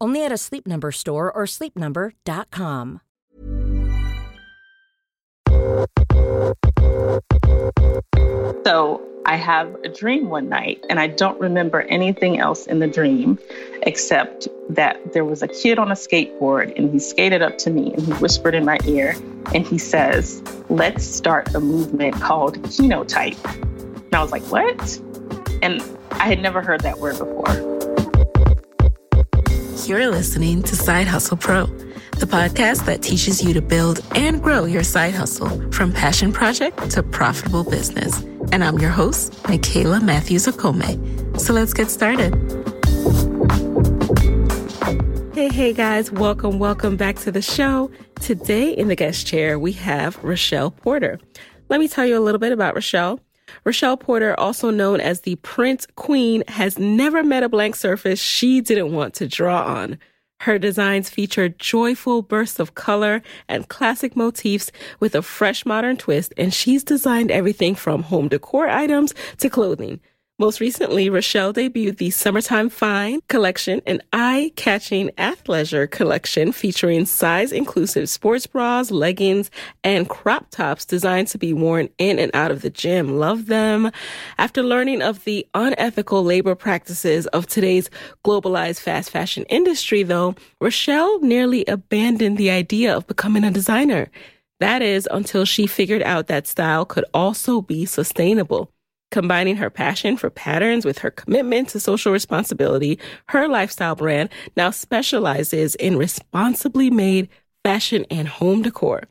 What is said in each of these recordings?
Only at a Sleep Number store or sleepnumber.com. So, I have a dream one night and I don't remember anything else in the dream except that there was a kid on a skateboard and he skated up to me and he whispered in my ear and he says, "Let's start a movement called Kenotype." And I was like, what? And I had never heard that word before. You're listening to Side Hustle Pro, the podcast that teaches you to build and grow your side hustle from passion project to profitable business. And I'm your host, Nicaila Matthews Okome. So let's get started. Hey, hey guys, welcome, welcome back to the show. Today in the guest chair, we have Rochelle Porter. Let me tell you a little bit about Rochelle. Rochelle Porter, also known as the Print Queen, has never met a blank surface she didn't want to draw on. Her designs feature joyful bursts of color and classic motifs with a fresh modern twist, and she's designed everything from home decor items to clothing. Most recently, Rochelle debuted the Summertime Fine collection, an eye-catching athleisure collection featuring size-inclusive sports bras, leggings, and crop tops designed to be worn in and out of the gym. Love them. After learning of the unethical labor practices of today's globalized fast fashion industry, though, Rochelle nearly abandoned the idea of becoming a designer. That is until she figured out that style could also be sustainable. Combining her passion for patterns with her commitment to social responsibility, her lifestyle brand now specializes in responsibly made fashion and home decor.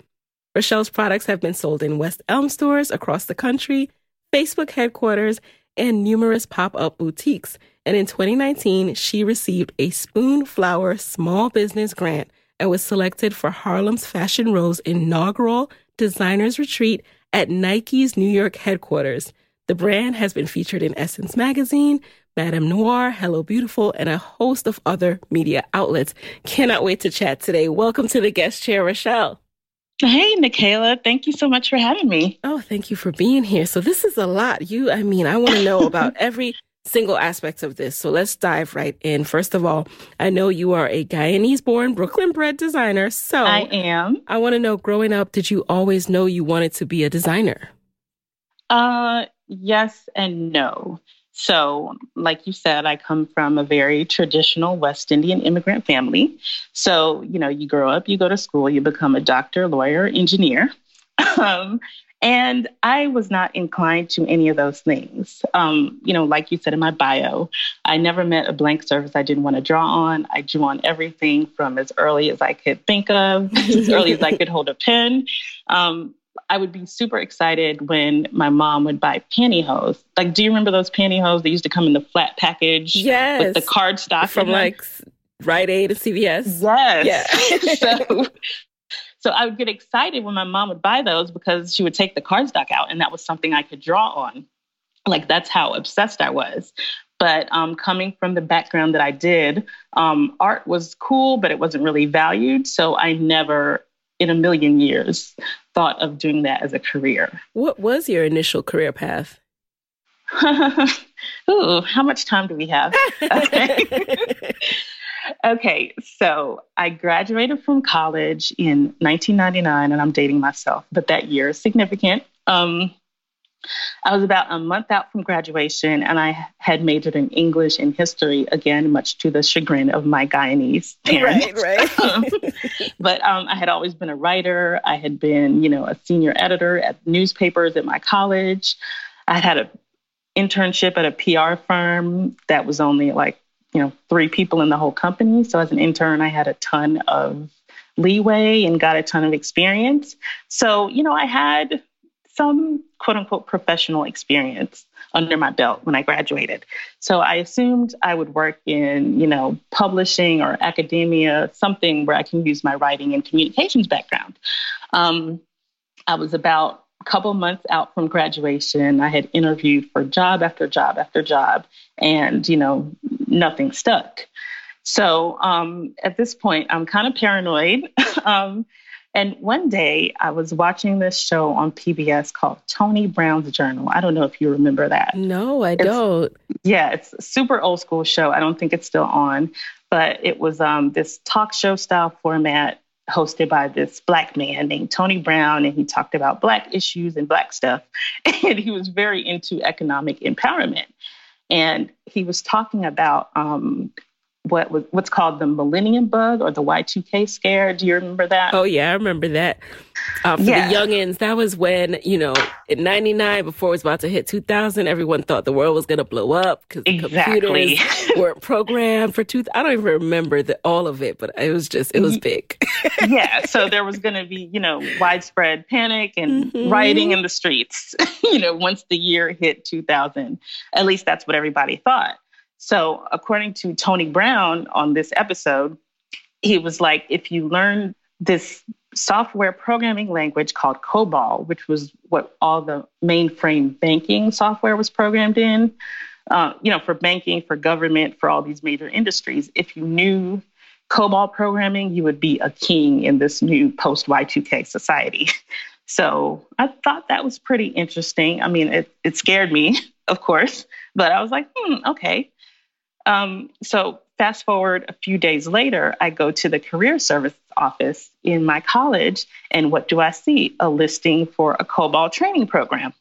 Rochelle's products have been sold in West Elm stores across the country, Facebook headquarters, and numerous pop up boutiques. And in 2019, she received a Spoonflower Small Business Grant and was selected for Harlem's Fashion Row's inaugural Designers Retreat at Nike's New York headquarters. The brand has been featured in Essence Magazine, Madame Noire, Hello Beautiful, and a host of other media outlets. Cannot wait to chat today. Welcome to the guest chair, Rochelle. Hey, Nicaila. Thank you so much for having me. Oh, thank you for being here. So, this is a lot. You, I mean, I want to know about every single aspect of this. So, let's dive right in. First of all, I know you are a Guyanese born, Brooklyn bred designer. So, I am. I want to know growing up, did you always know you wanted to be a designer? Uh, yes and no. So, like you said, I come from a very traditional West Indian immigrant family. So, you know, you grow up, you go to school, you become a doctor, lawyer, engineer. um, and I was not inclined to any of those things. Um, you know, like you said in my bio, I never met a blank surface I didn't want to draw on. I drew on everything from as early as I could think of, as early as I could hold a pen. Um, I would be super excited when my mom would buy pantyhose. Like, do you remember those pantyhose that used to come in the flat package? Yes. With the cardstock from like Rite Aid and CVS. Yes. Yeah. so, so I would get excited when my mom would buy those because she would take the cardstock out, and that was something I could draw on. Like that's how obsessed I was. But um, coming from the background that I did, um, art was cool, but it wasn't really valued. So I never, in a million years, thought of doing that as a career. What was your initial career path? Ooh, how much time do we have? Okay. okay, so I graduated from college in 1999, and I'm dating myself, but that year is significant. Um, I was about a month out from graduation and I had majored in English and history, again, much to the chagrin of my Guyanese parents. Right, right. but um, I had always been a writer. I had been, you know, a senior editor at newspapers at my college. I had an internship at a PR firm that was only like, you know, three people in the whole company. So as an intern, I had a ton of leeway and got a ton of experience. So, you know, I had some quote unquote professional experience under my belt when I graduated. So I assumed I would work in, you know, publishing or academia, something where I can use my writing and communications background. Um, I was about a couple months out from graduation. I had interviewed for job after job after job, and, you know, nothing stuck. So um, at this point, I'm kind of paranoid. um, and one day I was watching this show on PBS called Tony Brown's Journal. I don't know if you remember that. No, I it's, don't. Yeah, it's a super old school show. I don't think it's still on, but it was um, this talk show style format hosted by this black man named Tony Brown, and he talked about black issues and black stuff. And he was very into economic empowerment. And he was talking about um, what was what's called the millennium bug or the Y2K scare. Do you remember that? Oh yeah, I remember that. Uh, for yeah. the youngins, that was when you know in '99, before it was about to hit 2000, everyone thought the world was going to blow up because the exactly. computers weren't programmed for two. I don't even remember the, all of it, but it was just it was big. yeah, so there was going to be you know widespread panic and mm-hmm. rioting in the streets. you know, once the year hit 2000, at least that's what everybody thought. So, according to Tony Brown on this episode, he was like, if you learn this software programming language called COBOL, which was what all the mainframe banking software was programmed in, uh, you know, for banking, for government, for all these major industries. If you knew COBOL programming, you would be a king in this new post Y2K society. So I thought that was pretty interesting. I mean, it, it scared me, of course, but I was like, hmm, okay. Um, so fast forward a few days later, I go to the career service office in my college, and what do I see? A listing for a COBOL training program.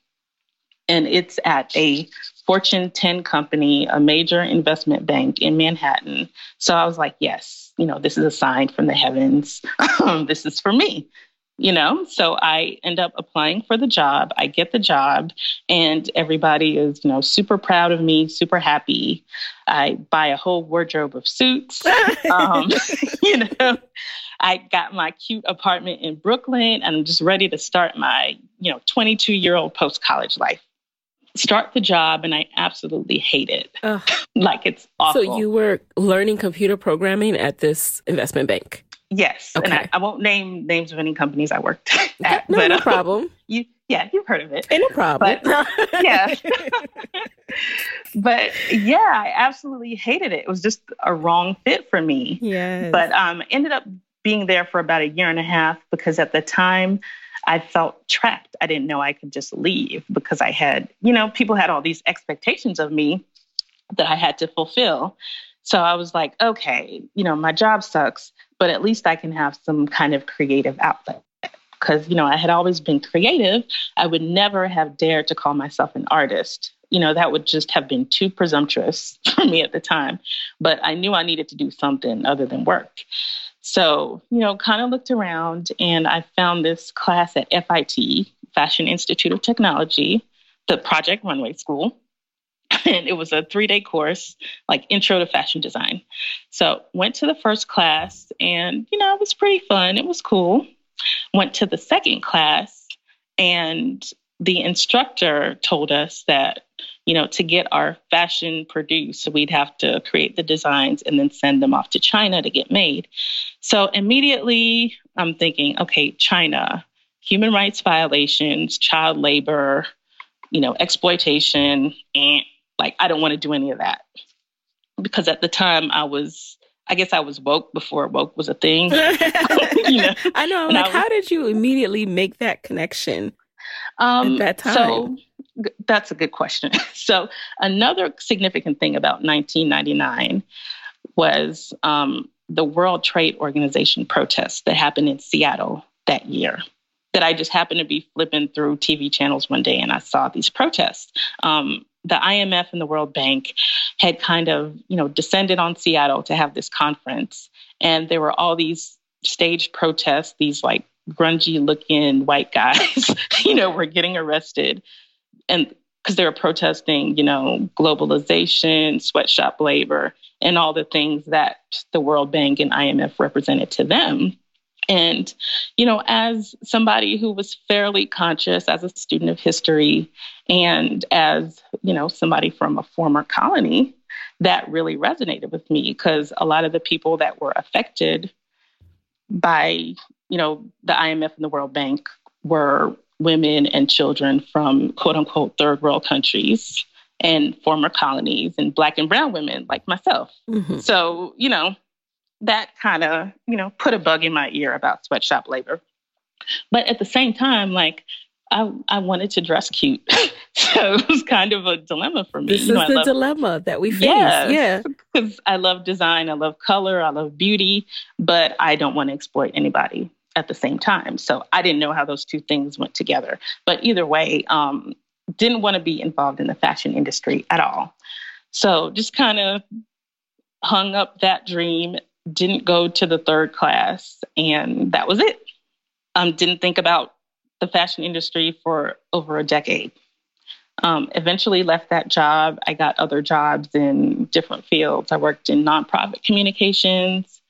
And it's at a Fortune 10 company, a major investment bank in Manhattan. So I was like, yes, you know, this is a sign from the heavens. this is for me you know? So i end up applying for the job. I get the job and everybody is you know super proud of me super happy. I buy a whole wardrobe of suits. Um, you know i got my cute apartment in brooklyn and i'm just ready to start my you know 22 year old post college life. Start the job and i absolutely hate it. Ugh. like it's awful. so you were learning computer programming at this investment bank Yes, okay. and I, I, won't name names of any companies I worked at. No, but, no um, problem. You, yeah, you've heard of it. no problem. But, yeah, but yeah, I absolutely hated it. It was just a wrong fit for me. Yeah, but um, ended up being there for about a year and a half because at the time I felt trapped. I didn't know I could just leave because I had, you know, people had all these expectations of me that I had to fulfill. So I was like, okay, you know, my job sucks, but at least I can have some kind of creative outlet. Because, you know, I had always been creative. I would never have dared to call myself an artist. You know, that would just have been too presumptuous for me at the time. But I knew I needed to do something other than work. So, you know, kind of looked around and I found this class at FIT, Fashion Institute of Technology, the Project Runway School. And it was a three day course, like intro to fashion design. So went to the first class, and you know it was pretty fun. It was cool. Went to the second class, And the instructor told us that, you know, to get our fashion produced, we'd have to create the designs and then send them off to China to get made. So immediately I'm thinking, okay, China, human rights violations, child labor, you know, exploitation, and like I don't want to do any of that. Because at the time I was I guess I was woke before woke was a thing. you know? I know. Like, I was, how did you immediately make that connection um, at that time? So that's a good question. so another significant thing about 1999 was um, the World Trade Organization protests that happened in Seattle that year. That I just happened to be flipping through TV channels one day and I saw these protests. Um, the IMF and the World Bank had kind of, you know, descended on Seattle to have this conference. And there were all these staged protests, these like grungy looking white guys, you know, were getting arrested. And because they were protesting, you know, globalization, sweatshop labor, and all the things that the World Bank and IMF represented to them. And, you know, as somebody who was fairly conscious as a student of history and as, you know, somebody from a former colony, that really resonated with me because a lot of the people that were affected by, you know, the IMF and the World Bank were women and children from quote unquote third world countries and former colonies and black and brown women like myself. Mm-hmm. So, you know, that kind of, you know, put a bug in my ear about sweatshop labor. But at the same time, like I, I wanted to dress cute. so it was kind of a dilemma for me. This you know, is the love, dilemma that we face. Yes, yeah. Because I love design, I love color, I love beauty, but I don't want to exploit anybody at the same time. So I didn't know how those two things went together. But either way, um, didn't want to be involved in the fashion industry at all. So just kind of hung up that dream didn't go to the third class, and that was it. Um, didn't think about the fashion industry for over a decade. Um, eventually left that job. I got other jobs in different fields. I worked in nonprofit communications.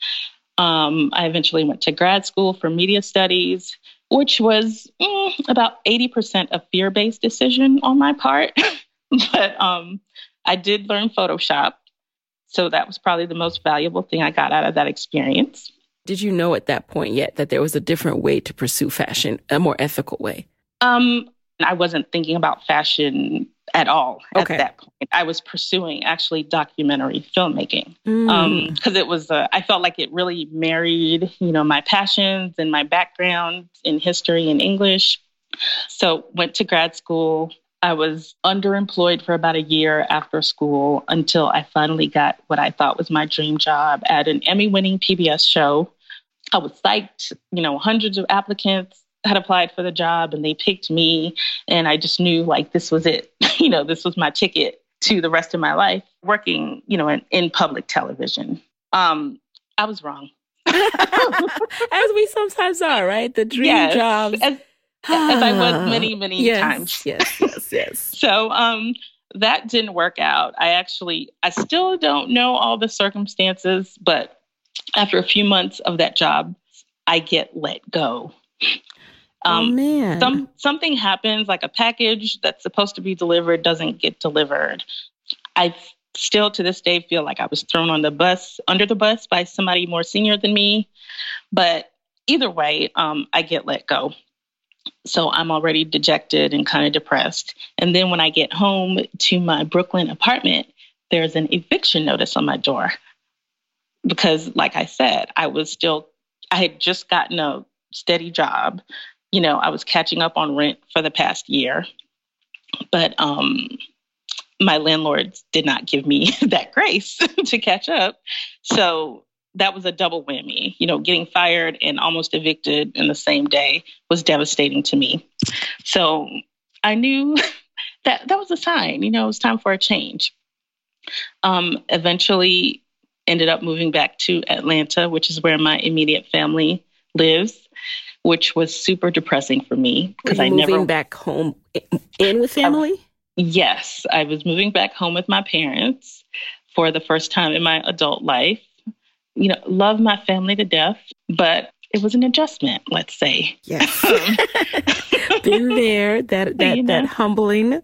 Um, I eventually went to grad school for media studies, which was mm, about 80% a fear based decision on my part. but um, I did learn Photoshop. So that was probably the most valuable thing I got out of that experience. Did you know at that point yet that there was a different way to pursue fashion, a more ethical way? Um, I wasn't thinking about fashion at all okay. at that point. I was pursuing actually documentary filmmaking because mm. um, it was. Uh, I felt like it really married, you know, my passions and my background in history and English. So went to grad school, I was underemployed for about a year after school until I finally got what I thought was my dream job at an Emmy winning PBS show. I was psyched, you know, hundreds of applicants had applied for the job and they picked me. And I just knew like this was it. you know, this was my ticket to the rest of my life working, you know, in, in public television. Um, I was wrong. As we sometimes are, right? The dream yes. jobs. As, as I was many, many yes, times. Yes, yes, yes. so um, that didn't work out. I actually, I still don't know all the circumstances, but after a few months of that job, I get let go. Oh, um, oh man! Some something happens, like a package that's supposed to be delivered doesn't get delivered. I still to this day feel like I was thrown on the bus, under the bus by somebody more senior than me. But either way, um, I get let go. So I'm already dejected and kind of depressed. And then when I get home to my Brooklyn apartment, there's an eviction notice on my door. Because, like I said, I was still, I had just gotten a steady job. You know, I was catching up on rent for the past year. But um, my landlords did not give me that grace to catch up. So that was a double whammy. You know, getting fired and almost evicted in the same day was devastating to me. So I knew that that was a sign. You know, it was time for a change. Um, eventually, ended up moving back to Atlanta, which is where my immediate family lives, which was super depressing for me because I never moving back home in with family. I, yes, I was moving back home with my parents for the first time in my adult life you know, love my family to death, but it was an adjustment, let's say. Yes. Been there. That that you know? that humbling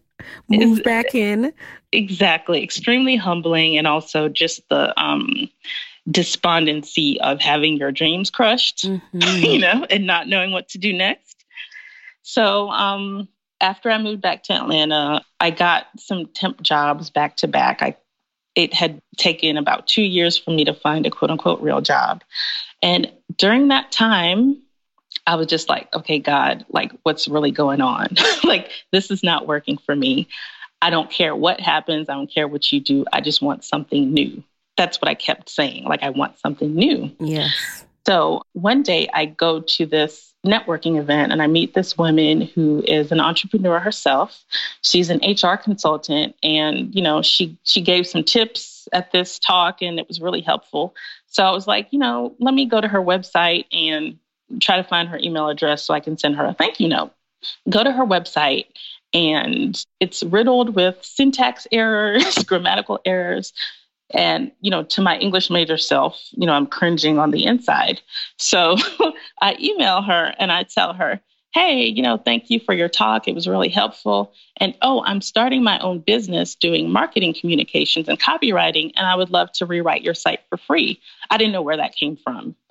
move back in. Exactly. Extremely humbling and also just the um despondency of having your dreams crushed, mm-hmm. you know, and not knowing what to do next. So um after I moved back to Atlanta, I got some temp jobs back to back. I it had taken about two years for me to find a quote unquote real job. And during that time, I was just like, okay, God, like, what's really going on? like, this is not working for me. I don't care what happens. I don't care what you do. I just want something new. That's what I kept saying. Like, I want something new. Yes. So one day I go to this networking event and I meet this woman who is an entrepreneur herself. She's an HR consultant and you know she she gave some tips at this talk and it was really helpful. So I was like, you know, let me go to her website and try to find her email address so I can send her a thank you note. Go to her website and it's riddled with syntax errors, grammatical errors, and, you know, to my English major self, you know, I'm cringing on the inside. So I email her and I tell her, hey, you know, thank you for your talk. It was really helpful. And oh, I'm starting my own business doing marketing communications and copywriting, and I would love to rewrite your site for free. I didn't know where that came from.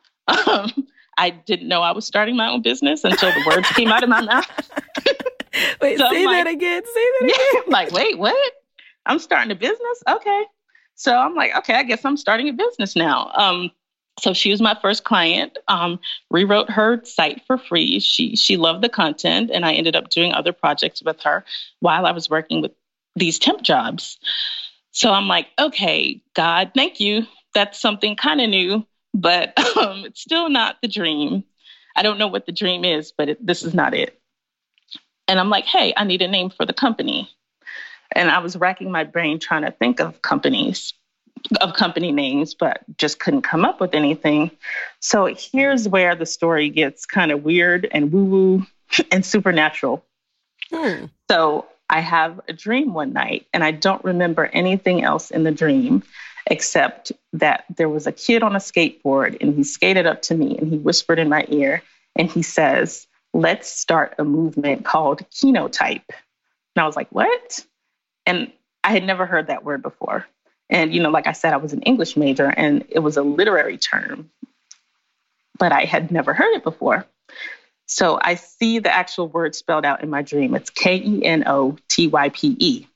Um, I didn't know I was starting my own business until the words came out of my mouth. wait, so say that again. Say that again. Yeah, like, wait, what? I'm starting a business? Okay. So I'm like, okay, I guess I'm starting a business now. Um, so she was my first client. Um, rewrote her site for free. She she loved the content, and I ended up doing other projects with her while I was working with these temp jobs. So I'm like, okay, God, thank you. That's something kind of new, but um, it's still not the dream. I don't know what the dream is, but it, this is not it. And I'm like, hey, I need a name for the company. And I was racking my brain trying to think of companies, of company names, but just couldn't come up with anything. So here's where the story gets kind of weird and woo woo and supernatural. Hmm. So I have a dream one night, and I don't remember anything else in the dream except that there was a kid on a skateboard and he skated up to me and he whispered in my ear and he says, Let's start a movement called kenotype. And I was like, What? And I had never heard that word before. And, you know, like I said, I was an English major and it was a literary term, but I had never heard it before. So I see the actual word spelled out in my dream. It's K E N O T Y P E.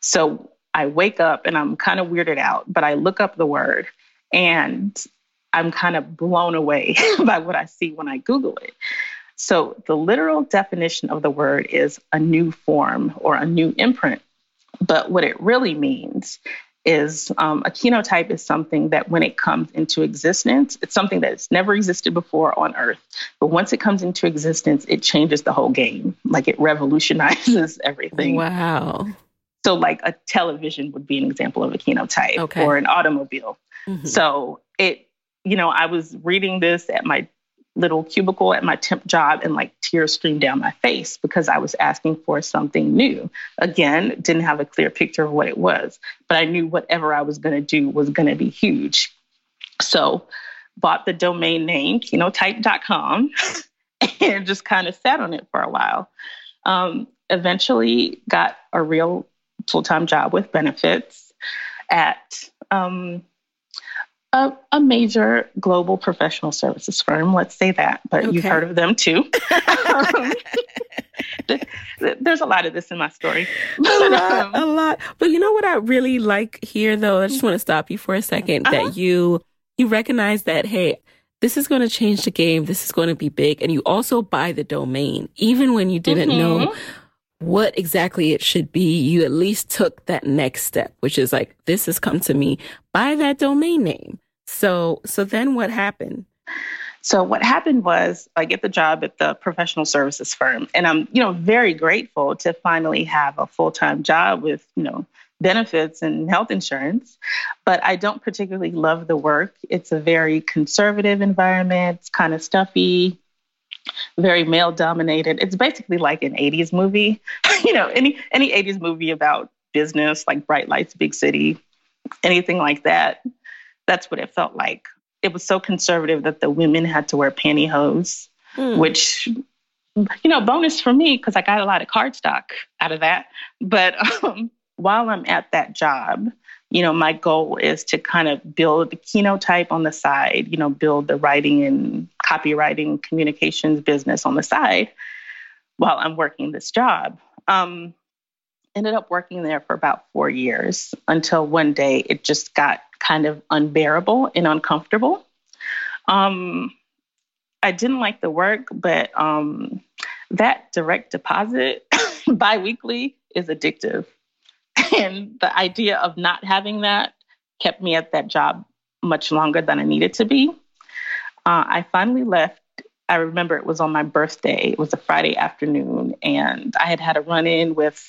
So I wake up and I'm kind of weirded out, but I look up the word and I'm kind of blown away by what I see when I Google it. So the literal definition of the word is a new form or a new imprint. But what it really means is um, a kenotype is something that when it comes into existence, it's something that's never existed before on Earth. But once it comes into existence, it changes the whole game. Like it revolutionizes everything. Wow. So, like a television would be an example of a kenotype okay. or an automobile. Mm-hmm. So, it, you know, I was reading this at my little cubicle at my temp job and like tears streamed down my face because I was asking for something new. Again, didn't have a clear picture of what it was, but I knew whatever I was going to do was going to be huge. So, bought the domain name kenotype.com and just kind of sat on it for a while. Um, eventually, got a real full time job with benefits at um, a, a, major global professional services firm, let's say that, but okay. you've heard of them too. There's a lot of this in my story. a lot, a lot. But you know what I really like here, though? I just want to stop you for a 2nd uh-huh. that you you recognize that hey, this is going to change the game. This is going to be big, and you also buy the domain, even when you didn't mm-hmm. know what exactly it should be, you at least took that next step, which is like, this has come to me by that domain name. So, so then what happened? So what happened was I get the job at the professional services firm and I'm, you know, very grateful to finally have a full-time job with, you know, benefits and health insurance, but I don't particularly love the work. It's a very conservative environment, it's kind of stuffy very male dominated. It's basically like an 80s movie. you know, any any 80s movie about business, like Bright Lights, Big City, anything like that. That's what it felt like. It was so conservative that the women had to wear pantyhose, mm. which you know, bonus for me because I got a lot of cardstock out of that. But um, while I'm at that job, you know, my goal is to kind of build Kenotype on the side, you know, build the writing and copywriting communications business on the side while I'm working this job. Um, ended up working there for about four years until one day it just got kind of unbearable and uncomfortable. Um, I didn't like the work, but um, that direct deposit biweekly is addictive. And the idea of not having that kept me at that job much longer than I needed to be. Uh, I finally left. I remember it was on my birthday. It was a Friday afternoon, and I had had a run in with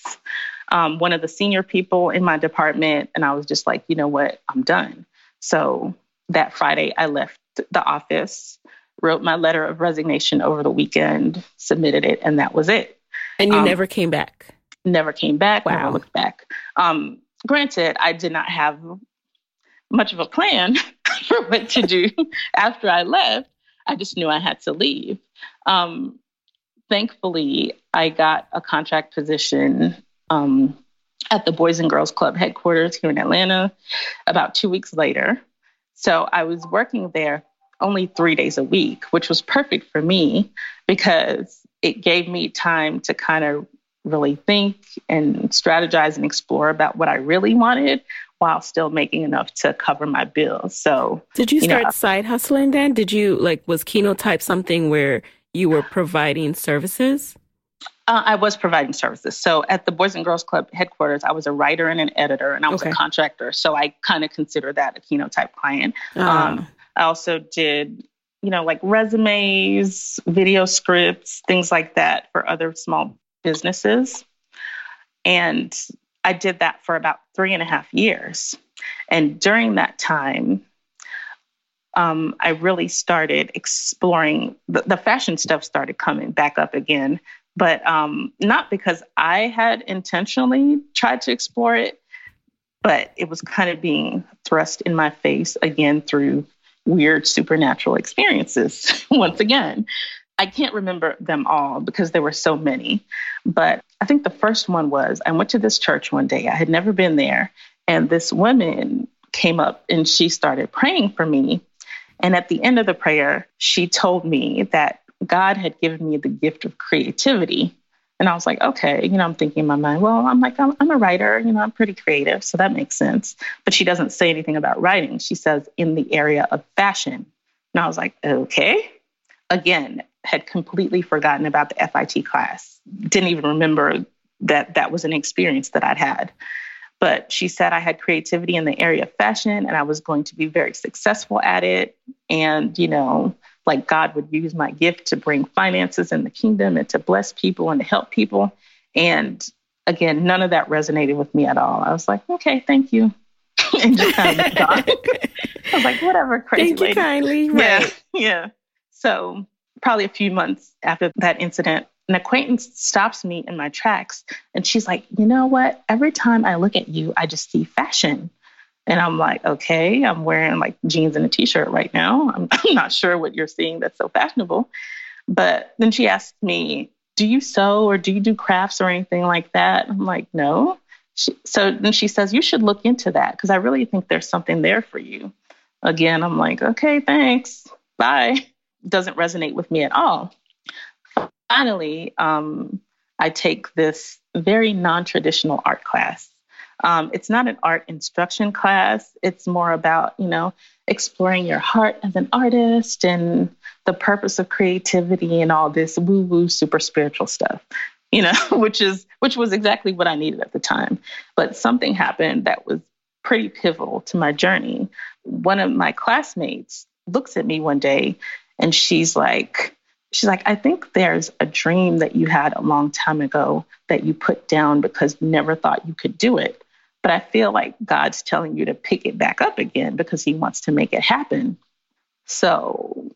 um, one of the senior people in my department. And I was just like, you know what? I'm done. So that Friday, I left the office, wrote my letter of resignation over the weekend, submitted it, and that was it. And you um, never came back? Never came back, wow. never looked back. Um, granted, I did not have much of a plan for what to do after I left. I just knew I had to leave. Um, thankfully, I got a contract position um, at the Boys and Girls Club headquarters here in Atlanta about two weeks later. So I was working there only three days a week, which was perfect for me because it gave me time to kind of really think and strategize and explore about what I really wanted while still making enough to cover my bills. So, did you start know, side hustling then? Did you like, was Kenotype something where you were providing services? Uh, I was providing services. So at the Boys and Girls Club headquarters, I was a writer and an editor, and I was okay. a contractor. So I kind of consider that a Kenotype client. Uh. Um, I also did, you know, like resumes, video scripts, things like that for other small businesses. And I did that for about three and a half years. And during that time, um, I really started exploring the, the, fashion stuff started coming back up again but um, not because I had intentionally tried to explore it, but it was kind of being thrust in my face again through weird supernatural experiences. Once again, I can't remember them all because there were so many, but I think the first one was I went to this church one day. I had never been there, and this woman came up and she started praying for me. And at the end of the prayer, she told me that God had given me the gift of creativity. And I was like, okay, you know, I'm thinking in my mind, well, I'm like, I'm, I'm, a writer, you know, I'm pretty creative, so that makes sense. But she doesn't say anything about writing. She says in the area of fashion. And I was like, okay. Again, had completely forgotten about the FIT class. Didn't even remember that that was an experience that I'd had. But she said I had creativity in the area of fashion and I was going to be very successful at it. And, you know, like God would use my gift to bring finances in the kingdom and to bless people and to help people. And again, none of that resonated with me at all. I was like, okay, thank you. and just kind of I was like, whatever, crazy Thank lady. you kindly. Right. Yeah. Yeah. So probably a few months after that incident, an acquaintance stops me in my tracks and she's like, you know what? Every time I look at you, I just see fashion. And I'm like, okay, I'm wearing like jeans and a t shirt right now. I'm, not sure what you're seeing that's so fashionable. But then she asked me, do you sew or do you do crafts or anything like that? I'm like, no. She, so then she says, you should look into that because I really think there's something there for you. Again, I'm like, okay, thanks. Bye. Doesn't resonate with me at all. Finally, um, I take this very non traditional art class um, it's not an art instruction class. It's more about, you know, exploring your heart as an artist and the purpose of creativity and all this woo woo super spiritual stuff, you know, which is which was exactly what I needed at the time. But something happened that was pretty pivotal to my journey. One of my classmates looks at me one day and she's like, she's like, I think there's a dream that you had a long time ago that you put down because you never thought you could do it. But I feel like God's telling you to pick it back up again because He wants to make it happen. So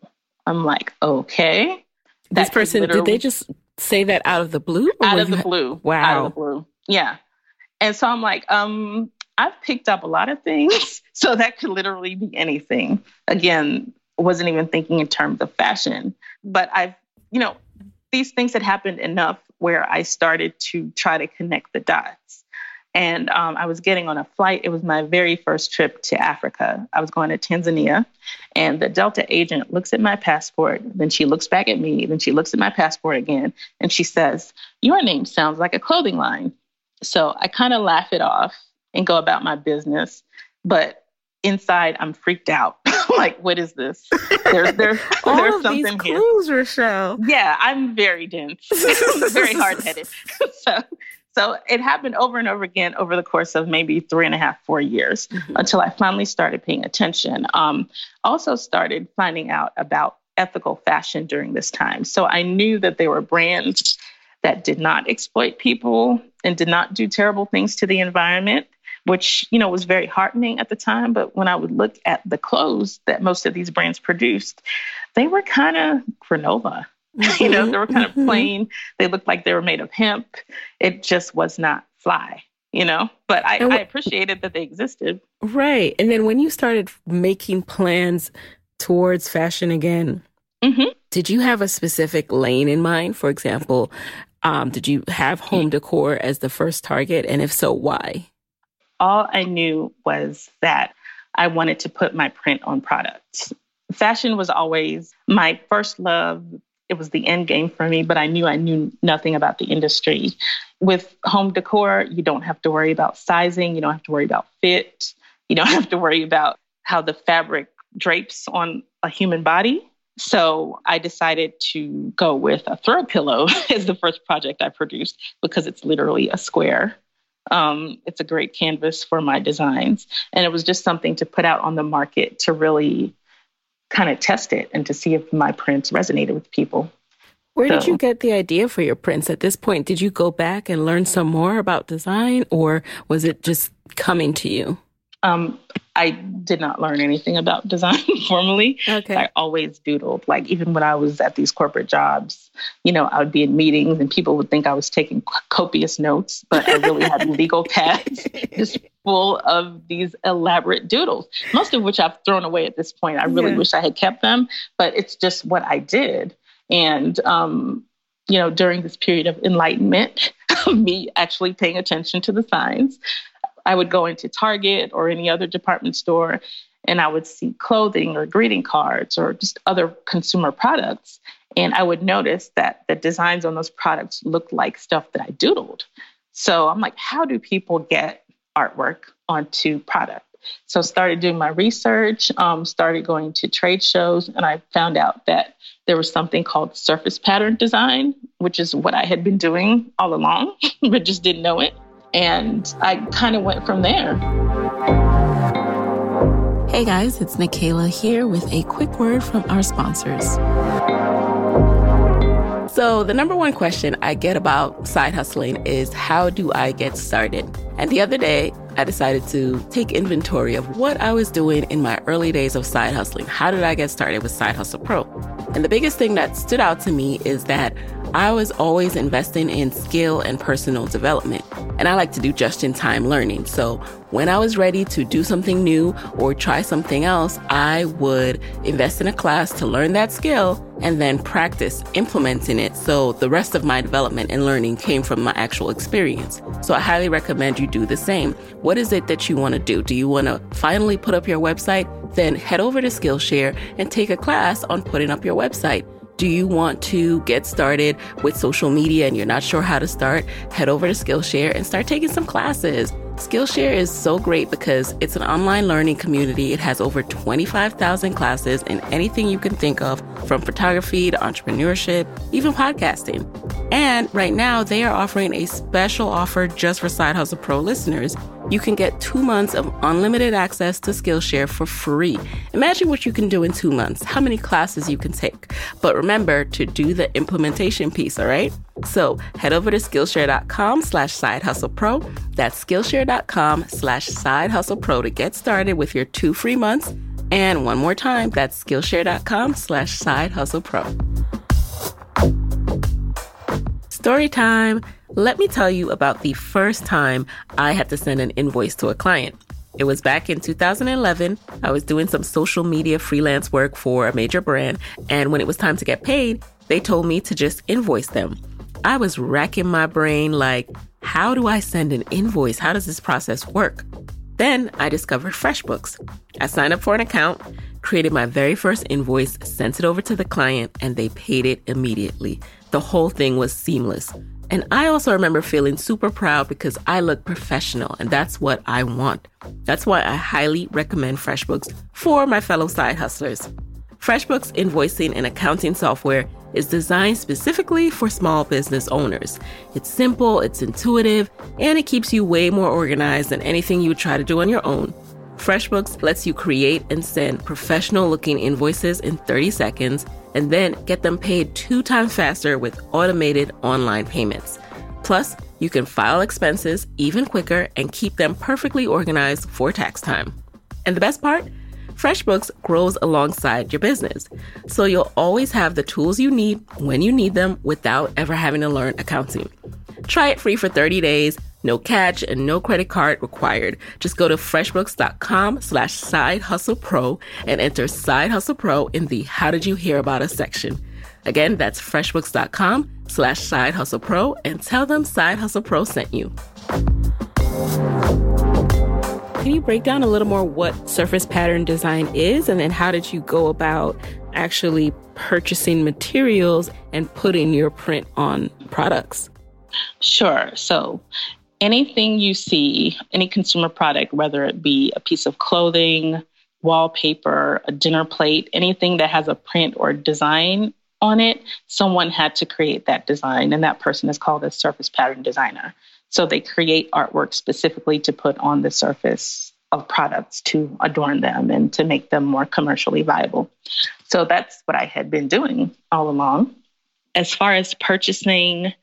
I'm like, okay. This person, did they just say that out of the blue? Out of the blue. Wow. Out of the blue. Yeah. And so I'm like, um, I've picked up a lot of things. So that could literally be anything. Again, wasn't even thinking in terms of fashion, but I've, you know, these things had happened enough where I started to try to connect the dots. And um, I was getting on a flight. It was my very first trip to Africa. I was going to Tanzania. And the Delta agent looks at my passport. Then she looks back at me. Then she looks at my passport again. And she says, Your name sounds like a clothing line. So I kind of laugh it off and go about my business. But inside, I'm freaked out. like, what is this? There's, there's, All there's something these clues, here. Rochelle. Yeah, I'm very dense, very hard headed. so, so it happened over and over again over the course of maybe three and a half, four years mm-hmm. until I finally started paying attention. Um, also started finding out about ethical fashion during this time. So I knew that there were brands that did not exploit people and did not do terrible things to the environment which you know was very heartening at the time. But when I would look at the clothes that most of these brands produced, they were kind of granola. Mm-hmm. you know, they were kind of mm-hmm. plain. They looked like they were made of hemp. It just was not fly you know but I, I, appreciated that they existed right and then when you started making plans towards fashion again mm-hmm. did you have a specific lane in mind for example um, did you have home decor as the first target and if so why all I knew was that I wanted to put my print on products. Fashion was always my first love. It was the end game for me, but I knew I knew nothing about the industry. With home decor, you don't have to worry about sizing, you don't have to worry about fit, you don't have to worry about how the fabric drapes on a human body. So I decided to go with a throw pillow as the first project I produced because it's literally a square um, it's a great canvas for my designs. And it was just something to put out on the market to really kind of test it and to see if my prints resonated with people. Where so, did you get the idea for your prints? At this point, did you go back and learn some more about design or was it just coming to you? Um, I did not learn anything about design formally. Okay. I always doodled. Like even when I was at these corporate jobs, you know, I would be in meetings and people would think I was taking copious notes, but I really had legal pads just full of these elaborate doodles, most of which I've thrown away at this point. I really yeah. wish I had kept them, but it's just what I did. And um, you know, during this period of enlightenment, me actually paying attention to the signs, I would go into Target or any other department store and I would see clothing or greeting cards or just other consumer products. And I would notice that the designs on those products looked like stuff that I doodled. So I'm like, how do people get artwork onto product? So started doing my research, um, started going to trade shows, and I found out that there was something called surface pattern design, which is what I had been doing all along, but just didn't know it. And I kind of went from there. Hey guys, it's Nicaila here with a quick word from our sponsors. So, the number one question I get about side hustling is how do I get started? And the other day, I decided to take inventory of what I was doing in my early days of side hustling. How did I get started with Side Hustle Pro? And the biggest thing that stood out to me is that I was always investing in skill and personal development. And I like to do just in time learning. So when I was ready to do something new or try something else, I would invest in a class to learn that skill and then practice implementing it. So the rest of my development and learning came from my actual experience. So I highly recommend you do the same. What is it that you want to do? Do you want to finally put up your website? Then head over to Skillshare and take a class on putting up your website. Do you want to get started with social media and you're not sure how to start? Head over to Skillshare and start taking some classes. Skillshare is so great because it's an online learning community. It has over 25,000 classes in anything you can think of, from photography to entrepreneurship, even podcasting. And right now, they are offering a special offer just for Side Hustle Pro listeners you can get two months of unlimited access to Skillshare for free. Imagine what you can do in two months, how many classes you can take. But remember to do the implementation piece, all right? So head over to Skillshare.com slash side hustle pro. That's Skillshare.com slash side hustle pro to get started with your two free months. And one more time, that's Skillshare.com slash side hustle pro. Story time. Let me tell you about the first time I had to send an invoice to a client. It was back in 2011. I was doing some social media freelance work for a major brand, and when it was time to get paid, They told me to just invoice them. I was racking my brain like, how do I send an invoice? How does this process work? Then I discovered FreshBooks. I signed up for an account, created my very first invoice, sent it over to the client, and they paid it immediately. The whole thing was seamless. And I also remember feeling super proud because I look professional and that's what I want. That's why I highly recommend FreshBooks for my fellow side hustlers. FreshBooks invoicing and accounting software is designed specifically for small business owners. It's simple, it's intuitive, and it keeps you way more organized than anything you would try to do on your own. FreshBooks lets you create and send professional looking invoices in 30 seconds and then get them paid two times faster with automated online payments. Plus, you can file expenses even quicker and keep them perfectly organized for tax time. And the best part? FreshBooks grows alongside your business. So you'll always have the tools you need when you need them without ever having to learn accounting. Try it free for 30 days, no catch and no credit card required. Just go to freshbooks.com slash side hustle pro and enter side hustle pro in the how did you hear about us section. Again, that's freshbooks.com slash side hustle pro and tell them side hustle pro sent you. Can you break down a little more what surface pattern design is and then how did you go about actually purchasing materials and putting your print on products? Sure. So, anything you see, any consumer product, whether it be a piece of clothing, wallpaper, a dinner plate, anything that has a print or design on it, someone had to create that design, and that person is called a surface pattern designer. So they create artwork specifically to put on the surface of products to adorn them and to make them more commercially viable. So that's what I had been doing all along. As far as purchasing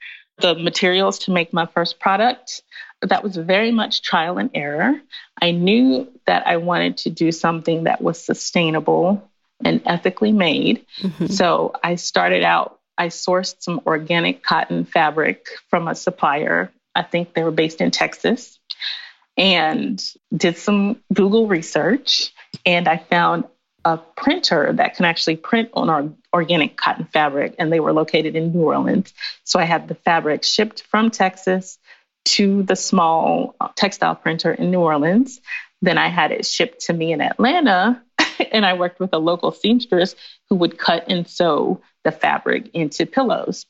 the materials to make my first product, that was very much trial and error. I knew that I wanted to do something that was sustainable and ethically made. Mm-hmm. So I started out, I sourced some organic cotton fabric from a supplier I think they were based in Texas, and did some Google research. And I found a printer that can actually print on our organic cotton fabric, and they were located in New Orleans. So I had the fabric shipped from Texas to the small uh, textile printer in New Orleans. Then I had it shipped to me in Atlanta, and I worked with a local seamstress who would cut and sew the fabric into pillows.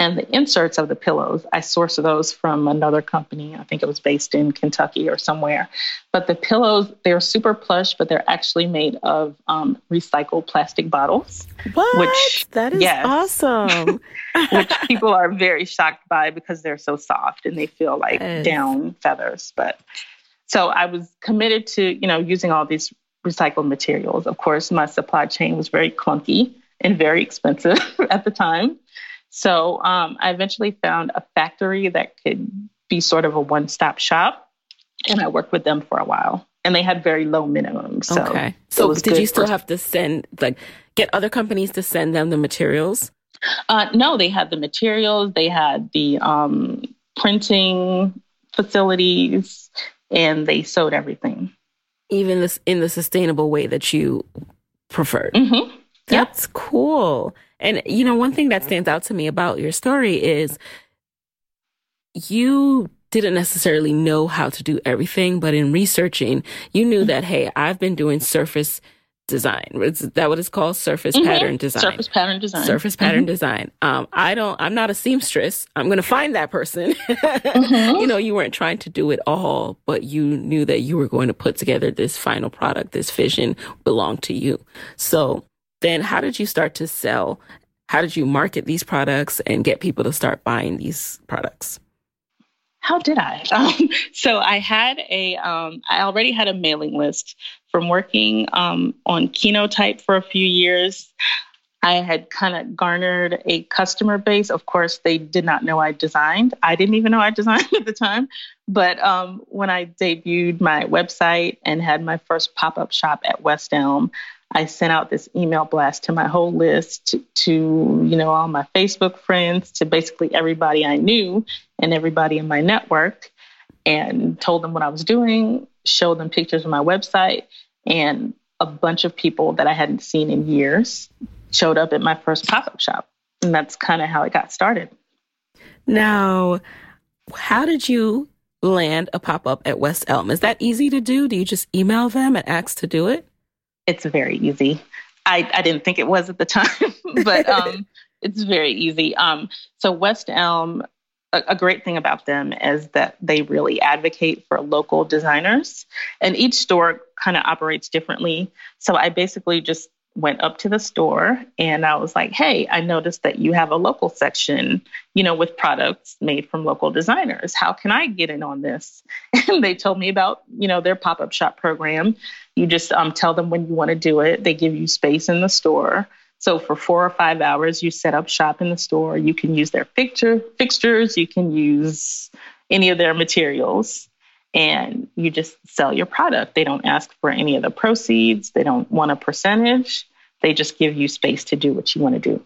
And the inserts of the pillows, I sourced those from another company. I think it was based in Kentucky or somewhere. But the pillows, they're super plush, but they're actually made of um, recycled plastic bottles. What? Which, that is yes, awesome. which people are very shocked by because they're so soft and they feel like yes. down feathers. But so I was committed to, you know, using all these recycled materials. Of course, my supply chain was very clunky and very expensive at the time. So um, I eventually found a factory that could be sort of a one stop shop. And I worked with them for a while. And they had very low minimums. So, okay. So, did you still for- have to send, like, get other companies to send them the materials? Uh, no, they had the materials, they had the um, printing facilities, and they sewed everything. Even this in the sustainable way that you preferred. Mm-hmm. That's yep. cool. And, you know, one thing that stands out to me about your story is you didn't necessarily know how to do everything, but in researching, you knew that, hey, I've been doing surface design. Is that what it's called? Surface mm-hmm. pattern design. Surface pattern design. Surface pattern mm-hmm. design. Um, I don't, I'm not a seamstress. I'm going to find that person. mm-hmm. You know, you weren't trying to do it all, but you knew that you were going to put together this final product, this vision belonged to you. So then how did you start to sell? How did you market these products and get people to start buying these products? How did I? Um, so I had a, um, I already had a mailing list from working um, on Kinotype for a few years. I had kind of garnered a customer base. Of course, they did not know I designed. I didn't even know I designed at the time. But um, when I debuted my website and had my first pop up shop at West Elm, I sent out this email blast to my whole list, to, to, you know, all my Facebook friends, to basically everybody I knew and everybody in my network, and told them what I was doing, showed them pictures of my website, and a bunch of people that I hadn't seen in years showed up at my first pop up shop. And that's kind of how it got started. Now, how did you land a pop up at West Elm? Is that easy to do? Do you just email them and ask to do it? It's very easy. I, I didn't think it was at the time, but um, it's very easy. Um, so West Elm, a, a, great thing about them is that they really advocate for local designers, and each store kind of operates differently. So I basically just went up to the store and I was like, hey, I noticed that you have a local section, you know, with products made from local designers. How can I get in on this? And they told me about, you know, their pop up shop program. You just um, tell them when you want to do it, they give you space in the store. So for four or five hours, you set up shop in the store. You can use their fixture, fixtures, you can use any of their materials and you just sell your product. They don't ask for any of the proceeds, they don't want a percentage. They just give you space to do what you want to do.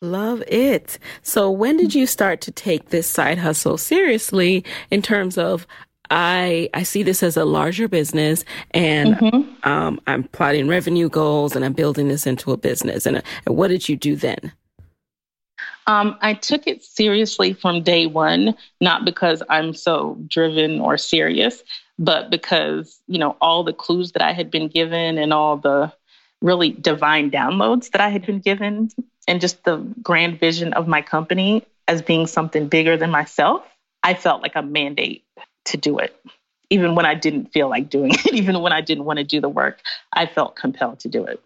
Love it. So, when did you start to take this side hustle seriously in terms of I I see this as a larger business, and mm-hmm. um, I'm plotting revenue goals, and I'm building this into a business. And, and what did you do then? Um, I took it seriously from day one, not because I'm so driven or serious, but because, you know, all the clues that I had been given and all the really divine downloads that I had been given, and just the grand vision of my company as being something bigger than myself, I felt like a mandate to do it. Even when I didn't feel like doing it, even when I didn't want to do the work, I felt compelled to do it.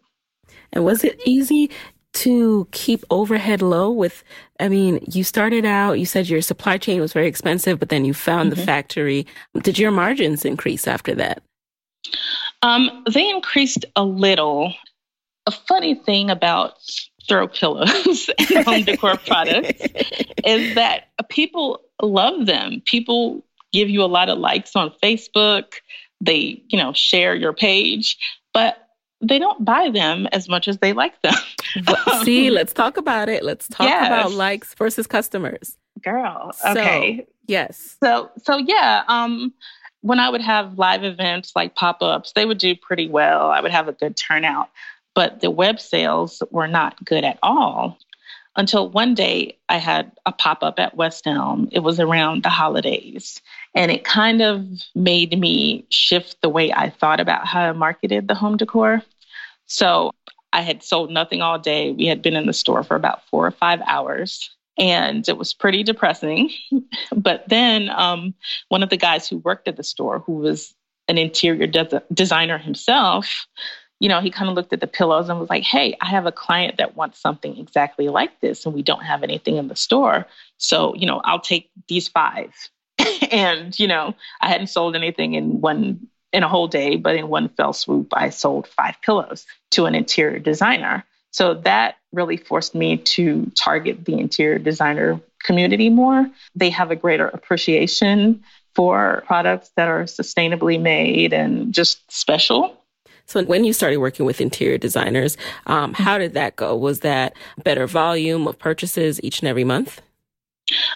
And was it easy to keep overhead low with i mean you started out you said your supply chain was very expensive but then you found mm-hmm. the factory. Did your margins increase after that? Um, they increased a little. A funny thing about throw pillows and home decor products is that people love them. People give you a lot of likes on facebook. They you know share your page. But they don't buy them as much as they like them. See, let's talk about it. Let's talk yes. about likes versus customers. Girl. Okay. So, yes. So so yeah, um when I would have live events like pop-ups, they would do pretty well. I would have a good turnout, but the web sales were not good at all. Until one day I had a pop-up at West Elm. It was around the holidays. And it kind of made me shift the way I thought about how I marketed the home decor. So I had sold nothing all day. We had been in the store for about four or five hours and it was pretty depressing. but then um, one of the guys who worked at the store, who was an interior de- designer himself, you know, he kind of looked at the pillows and was like, hey, I have a client that wants something exactly like this, and we don't have anything in the store. So, you know, I'll take these five. and you know, I hadn't sold anything in one in a whole day, but in one fell swoop, I sold five pillows to an interior designer. So that really forced me to target the interior designer community more. They have a greater appreciation for products that are sustainably made and just special. So, when you started working with interior designers, um, how did that go? Was that better volume of purchases each and every month?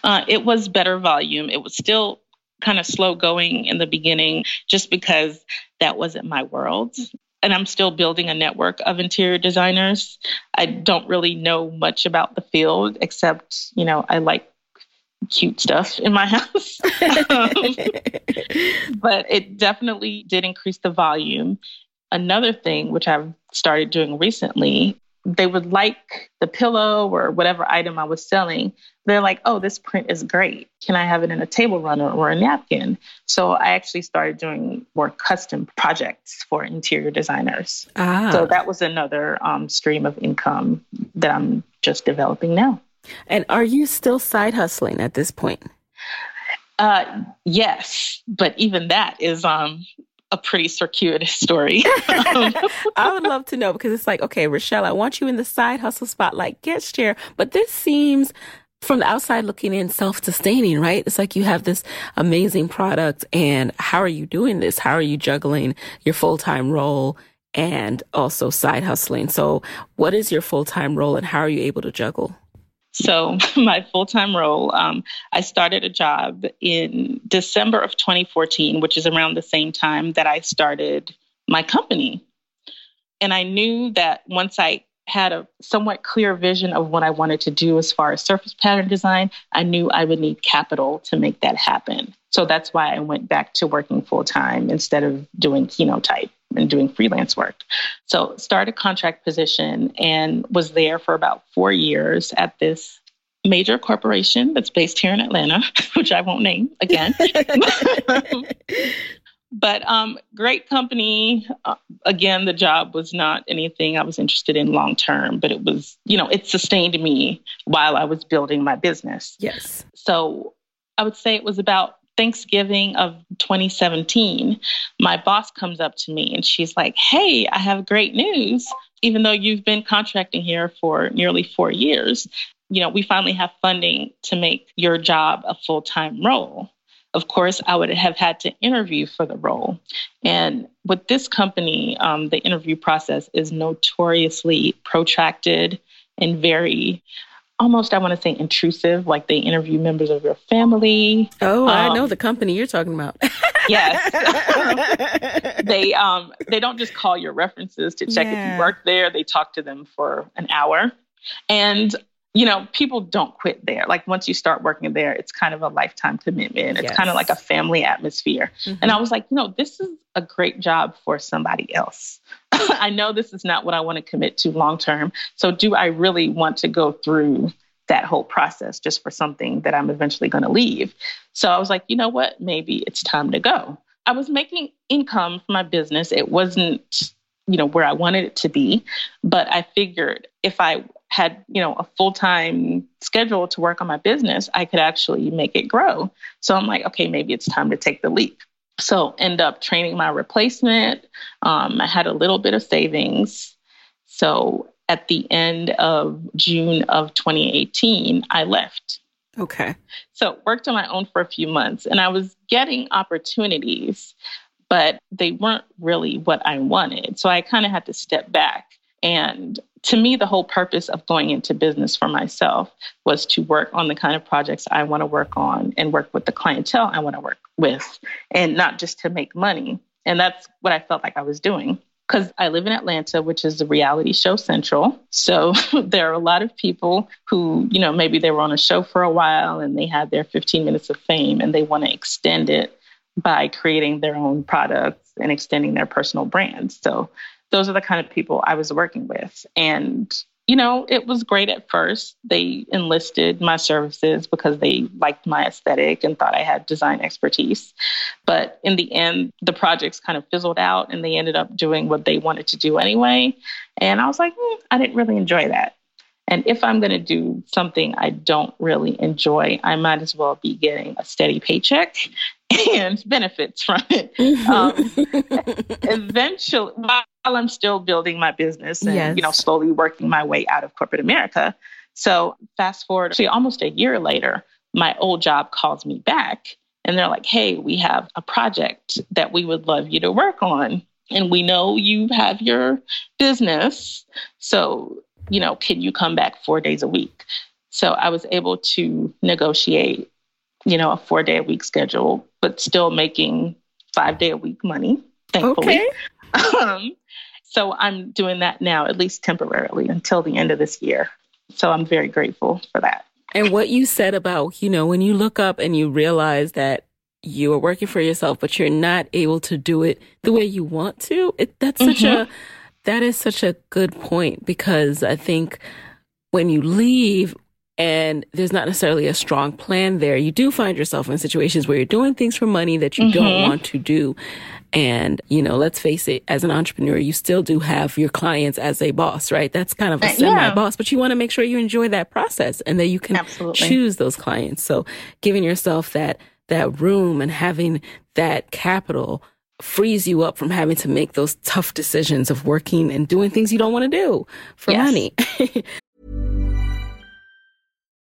Uh, it was better volume. It was still kind of slow going in the beginning just because that wasn't my world. And I'm still building a network of interior designers. I don't really know much about the field except, you know, I like cute stuff in my house. um, but it definitely did increase the volume. Another thing, which I've started doing recently, they would like the pillow or whatever item I was selling. They're like, oh, this print is great. Can I have it in a table runner or a napkin? So I actually started doing more custom projects for interior designers. Ah. So that was another um, stream of income that I'm just developing now. And are you still side hustling at this point? Uh, yes, but even that is um, a pretty circuitous story. Um, I would love to know because it's like, okay, Rochelle, I want you in the side hustle spotlight guest chair, but this seems from the outside looking in self-sustaining, right? It's like you have this amazing product and how are you doing this? How are you juggling your full-time role and also side hustling? So what is your full-time role and how are you able to juggle? So, my full time role, um, I started a job in December of 2014, which is around the same time that I started my company. And I knew that once I had a somewhat clear vision of what I wanted to do as far as surface pattern design, I knew I would need capital to make that happen. So that's why I went back to working full time instead of doing Keynotype and doing freelance work. So started contract position and was there for about four years at this major corporation that's based here in Atlanta, which I won't name again. but um, great company. Uh, again, the job was not anything I was interested in long term, but it was, you know, it sustained me while I was building my business. Yes. So I would say it was about Thanksgiving of 2017. My boss comes up to me and she's like, Hey, I have great news. Even though you've been contracting here for nearly four years, you know, we finally have funding to make your job a full time role. Of course, I would have had to interview for the role. And with this company, um, the interview process is notoriously protracted and very almost I want to say intrusive, like they interview members of your family. Oh, um, I know the company you're talking about. yes. they um they don't just call your references to check yeah. if you work there, they talk to them for an hour. And you know, people don't quit there. Like once you start working there, it's kind of a lifetime commitment. It's yes. kind of like a family atmosphere. Mm-hmm. And I was like, you know, this is a great job for somebody else. I know this is not what I want to commit to long term. So do I really want to go through that whole process just for something that I'm eventually going to leave? So I was like, you know what? Maybe it's time to go. I was making income from my business. It wasn't you know where I wanted it to be, but I figured if I had you know a full-time schedule to work on my business i could actually make it grow. So i'm like okay maybe it's time to take the leap. So end up training my replacement. Um, i had a little bit of savings. So at the end of june of 2018 i left. Okay. So worked on my own for a few months and i was getting opportunities but they weren't really what i wanted so i kind of had to step back and to me, the whole purpose of going into business for myself was to work on the kind of projects I want to work on and work with the clientele I want to work with, and not just to make money. And that's what I felt like I was doing. Because I live in Atlanta, which is the reality show central. So there are a lot of people who, you know, maybe they were on a show for a while and they had their 15 minutes of fame and they want to extend it by creating their own products and extending their personal brands. So those are the kind of people I was working with. And, you know, it was great at first. They enlisted my services because they liked my aesthetic and thought I had design expertise. But in the end, the projects kind of fizzled out and they ended up doing what they wanted to do anyway. And I was like, mm, I didn't really enjoy that. And if I'm going to do something I don't really enjoy, I might as well be getting a steady paycheck and benefits from it. Um, eventually, while I'm still building my business and yes. you know slowly working my way out of corporate America. So fast forward to almost a year later, my old job calls me back and they're like, "Hey, we have a project that we would love you to work on." And we know you have your business. So, you know, can you come back four days a week? So I was able to negotiate you know, a four day a week schedule, but still making five day a week money, thankfully. Okay. Um, so I'm doing that now, at least temporarily until the end of this year. So I'm very grateful for that. And what you said about, you know, when you look up and you realize that you are working for yourself, but you're not able to do it the way you want to, it, that's mm-hmm. such a, that is such a good point because I think when you leave, and there's not necessarily a strong plan there, you do find yourself in situations where you're doing things for money that you mm-hmm. don't want to do. And, you know, let's face it, as an entrepreneur, you still do have your clients as a boss, right? That's kind of a uh, semi boss, but you want to make sure you enjoy that process and that you can Absolutely. choose those clients. So giving yourself that, that room and having that capital frees you up from having to make those tough decisions of working and doing things you don't want to do for yes. money.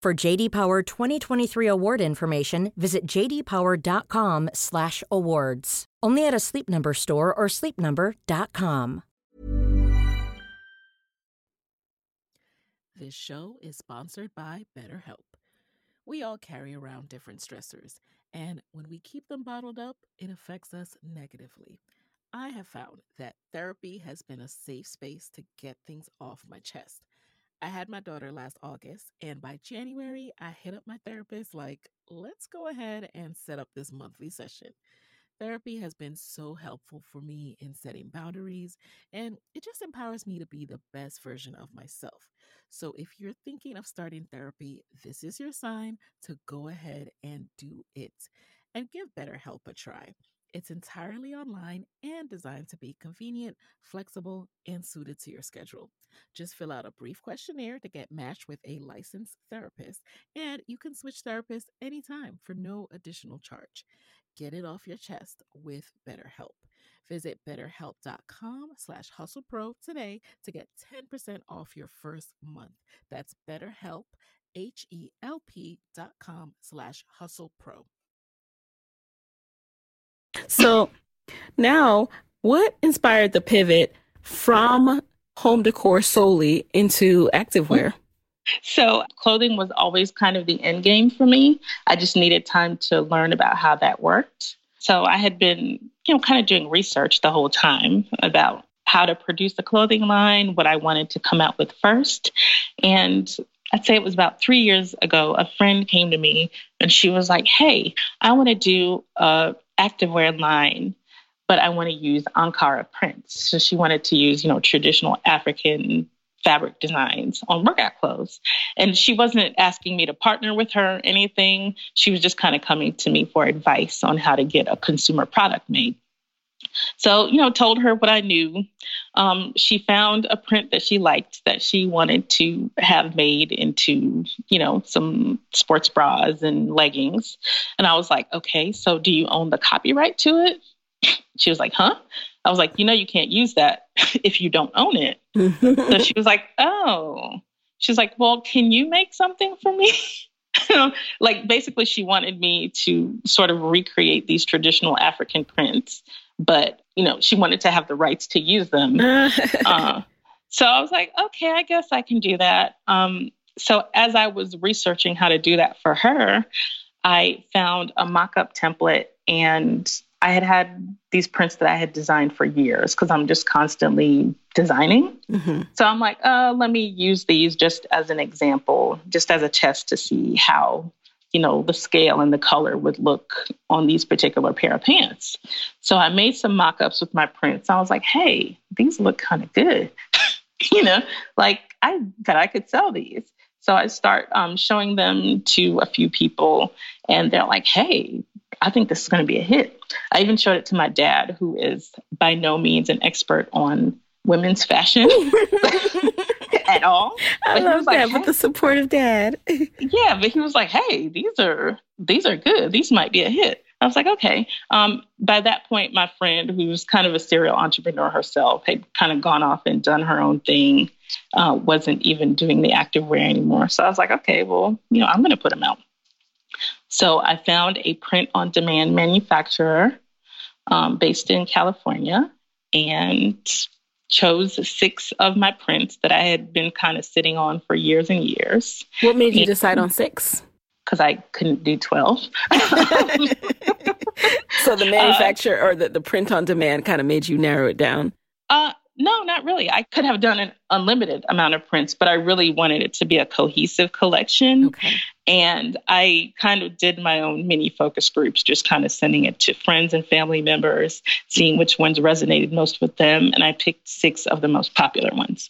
For JD Power 2023 award information, visit jdpower.com/awards. Only at a Sleep Number store or sleepnumber.com. This show is sponsored by BetterHelp. We all carry around different stressors, and when we keep them bottled up, it affects us negatively. I have found that therapy has been a safe space to get things off my chest. I had my daughter last August, and by January, I hit up my therapist like, let's go ahead and set up this monthly session. Therapy has been so helpful for me in setting boundaries, and it just empowers me to be the best version of myself. So, if you're thinking of starting therapy, this is your sign to go ahead and do it and give BetterHelp a try. It's entirely online and designed to be convenient, flexible, and suited to your schedule. Just fill out a brief questionnaire to get matched with a licensed therapist, and you can switch therapists anytime for no additional charge. Get it off your chest with BetterHelp. Visit betterhelp.com slash hustlepro today to get 10% off your first month. That's betterhelp, H-E-L-P dot com slash hustlepro. So now, what inspired the pivot from home decor solely into activewear? So clothing was always kind of the end game for me. I just needed time to learn about how that worked. So I had been, you know, kind of doing research the whole time about how to produce a clothing line, what I wanted to come out with first. And I'd say it was about three years ago, a friend came to me and she was like, Hey, I want to do a activewear line, but I want to use Ankara prints. So she wanted to use, you know, traditional African fabric designs on workout clothes. And she wasn't asking me to partner with her or anything. She was just kind of coming to me for advice on how to get a consumer product made. So, you know, told her what I knew. Um, she found a print that she liked that she wanted to have made into, you know, some sports bras and leggings. And I was like, okay, so do you own the copyright to it? She was like, huh? I was like, you know, you can't use that if you don't own it. so she was like, oh. She's like, well, can you make something for me? like basically she wanted me to sort of recreate these traditional African prints, but you know, she wanted to have the rights to use them. uh, so I was like, okay, I guess I can do that. Um, so as I was researching how to do that for her, I found a mock-up template and I had had these prints that I had designed for years because I'm just constantly designing. Mm-hmm. So I'm like, uh, let me use these just as an example, just as a test to see how, you know, the scale and the color would look on these particular pair of pants. So I made some mock ups with my prints. I was like, hey, these look kind of good. you know, like I bet I could sell these. So I start um, showing them to a few people, and they're like, hey, I think this is going to be a hit. I even showed it to my dad, who is by no means an expert on women's fashion at all. I love like, that hey. with the supportive dad. yeah, but he was like, "Hey, these are these are good. These might be a hit." I was like, "Okay." Um, by that point, my friend, who's kind of a serial entrepreneur herself, had kind of gone off and done her own thing. Uh, wasn't even doing the active wear anymore. So I was like, "Okay, well, you know, I'm going to put them out." So I found a print on demand manufacturer um, based in California, and chose six of my prints that I had been kind of sitting on for years and years. What made you decide on six? Because I couldn't do 12. so the manufacturer uh, or the, the print on demand kind of made you narrow it down? Uh, no, not really. I could have done an unlimited amount of prints, but I really wanted it to be a cohesive collection. Okay. And I kind of did my own mini focus groups, just kind of sending it to friends and family members, seeing which ones resonated most with them. And I picked six of the most popular ones.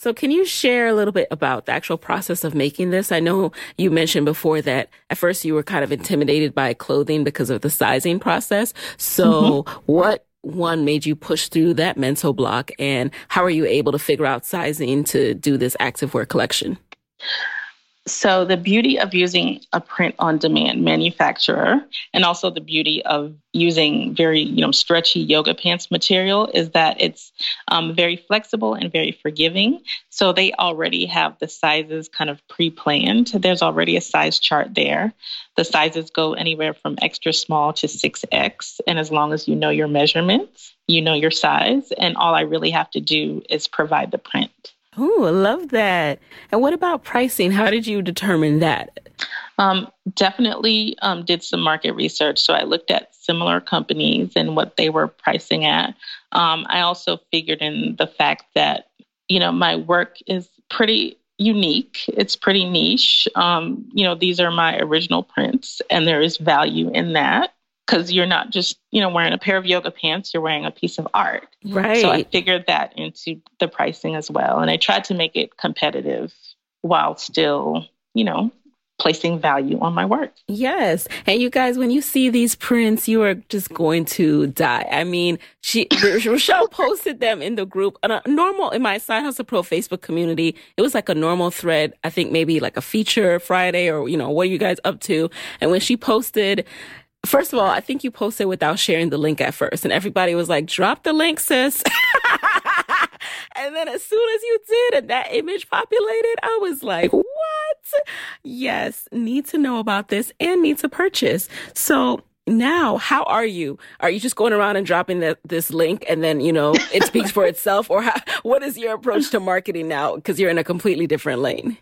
So, can you share a little bit about the actual process of making this? I know you mentioned before that at first you were kind of intimidated by clothing because of the sizing process. So, mm-hmm. what one made you push through that mental block and how are you able to figure out sizing to do this activewear collection? So, the beauty of using a print on demand manufacturer and also the beauty of using very you know stretchy yoga pants material is that it's um, very flexible and very forgiving. So, they already have the sizes kind of pre planned. There's already a size chart there. The sizes go anywhere from extra small to 6X. And as long as you know your measurements, you know your size. And all I really have to do is provide the print. Oh, I love that. And what about pricing? How did you determine that? Um, definitely um, did some market research. So I looked at similar companies and what they were pricing at. Um, I also figured in the fact that, you know, my work is pretty unique. It's pretty niche. Um, you know, these are my original prints, and there is value in that because you're not just you know wearing a pair of yoga pants you're wearing a piece of art right so i figured that into the pricing as well and i tried to make it competitive while still you know placing value on my work. Yes. And you guys, when you see these prints, you are just going to die. I mean, she, Rochelle posted them in the group on a uh, normal, in my Side Hustle Pro Facebook community. It was like a normal thread. I think maybe like a feature Friday or, you know, what are you guys up to? And when she posted, First of all, I think you posted without sharing the link at first, and everybody was like, drop the link, sis. and then as soon as you did and that image populated, I was like, what? Yes, need to know about this and need to purchase. So now how are you are you just going around and dropping the, this link and then you know it speaks for itself or how, what is your approach to marketing now because you're in a completely different lane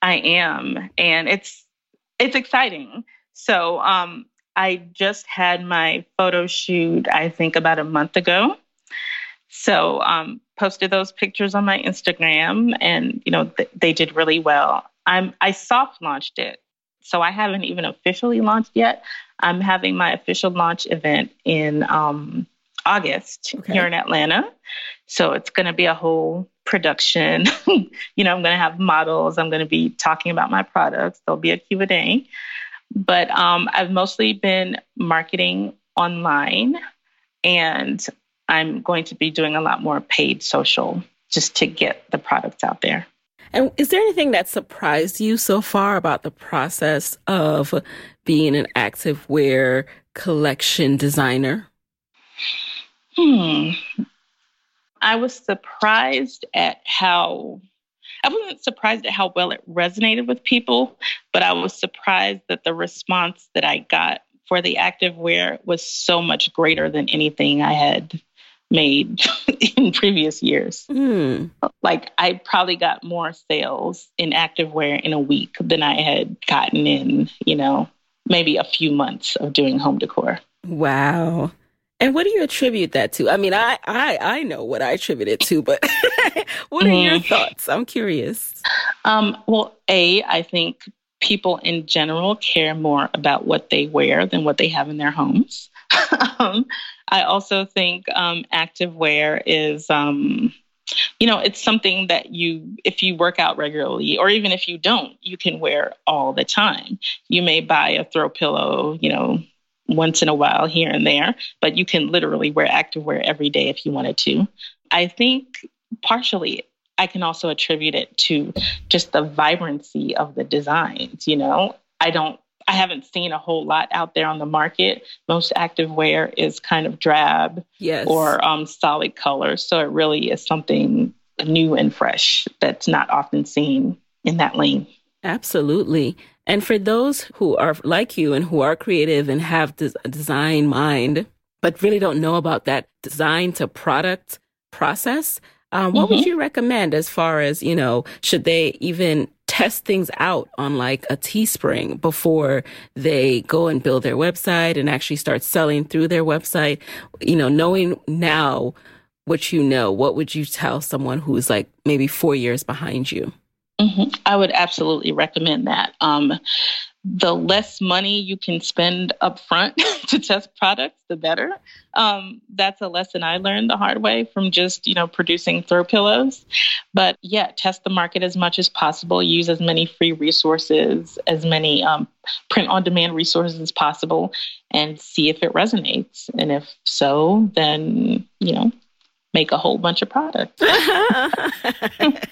i am and it's it's exciting so um I just had my photo shoot, I think about a month ago. So um, posted those pictures on my Instagram, and you know th- they did really well. I'm I soft launched it, so I haven't even officially launched yet. I'm having my official launch event in um, August okay. here in Atlanta. So it's going to be a whole production. you know, I'm going to have models. I'm going to be talking about my products. There'll be a Q&A. But um, I've mostly been marketing online, and I'm going to be doing a lot more paid social just to get the products out there. And is there anything that surprised you so far about the process of being an active wear collection designer? Hmm. I was surprised at how I wasn't surprised at how well it resonated with people, but I was surprised that the response that I got for the active wear was so much greater than anything I had made in previous years. Mm. Like I probably got more sales in active wear in a week than I had gotten in, you know, maybe a few months of doing home decor. Wow. And what do you attribute that to? I mean, I I I know what I attribute it to, but what are mm. your mm-hmm. thoughts? I'm curious. Um, well, a I think people in general care more about what they wear than what they have in their homes. um, I also think um, active wear is, um, you know, it's something that you, if you work out regularly, or even if you don't, you can wear all the time. You may buy a throw pillow, you know, once in a while here and there, but you can literally wear activewear every day if you wanted to. I think partially I can also attribute it to just the vibrancy of the designs, you know. I don't I haven't seen a whole lot out there on the market. Most activewear is kind of drab yes. or um, solid colors. So it really is something new and fresh that's not often seen in that lane. Absolutely. And for those who are like you and who are creative and have a design mind, but really don't know about that design to product process, um, what mm-hmm. would you recommend as far as, you know, should they even test things out on like a Teespring before they go and build their website and actually start selling through their website? You know, knowing now what you know, what would you tell someone who's like maybe four years behind you? Mm-hmm. I would absolutely recommend that. Um, the less money you can spend up front to test products, the better. Um, that's a lesson I learned the hard way from just, you know, producing throw pillows. But yeah, test the market as much as possible. Use as many free resources, as many um, print on demand resources as possible, and see if it resonates. And if so, then, you know, make a whole bunch of products.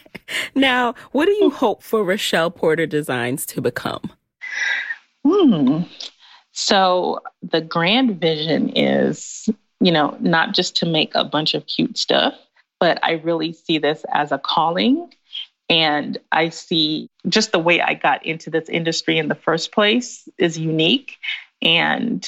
now, what do you hope for Rochelle Porter Designs to become? Hmm. So the grand vision is, you know, not just to make a bunch of cute stuff, but I really see this as a calling. And I see just the way I got into this industry in the first place is unique. And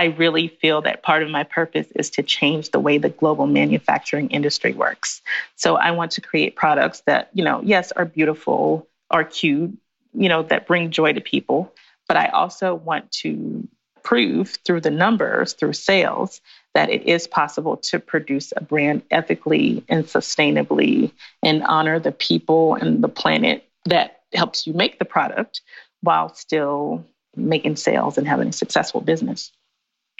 I really feel that part of my purpose is to change the way the global manufacturing industry works. So I want to create products that, you know, yes, are beautiful, are cute, you know, that bring joy to people. But I also want to prove through the numbers, through sales, that it is possible to produce a brand ethically and sustainably and honor the people and the planet that helps you make the product while still making sales and having a successful business.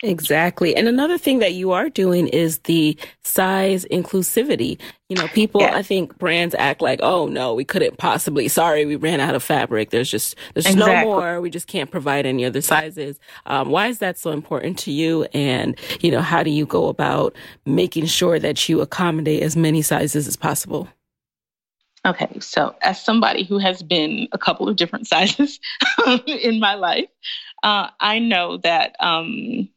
Exactly. And another thing that you are doing is the size inclusivity. You know, people, yeah. I think brands act like, oh no, we couldn't possibly, sorry, we ran out of fabric. There's just, there's exactly. no more. We just can't provide any other sizes. Um, why is that so important to you? And, you know, how do you go about making sure that you accommodate as many sizes as possible? Okay, so as somebody who has been a couple of different sizes in my life, uh, I know that um,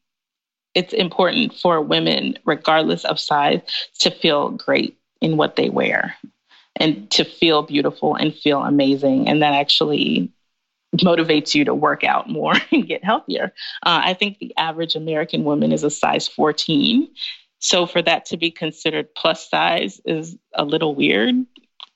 it's important for women, regardless of size, to feel great in what they wear and to feel beautiful and feel amazing. And that actually motivates you to work out more and get healthier. Uh, I think the average American woman is a size 14. So for that to be considered plus size is a little weird.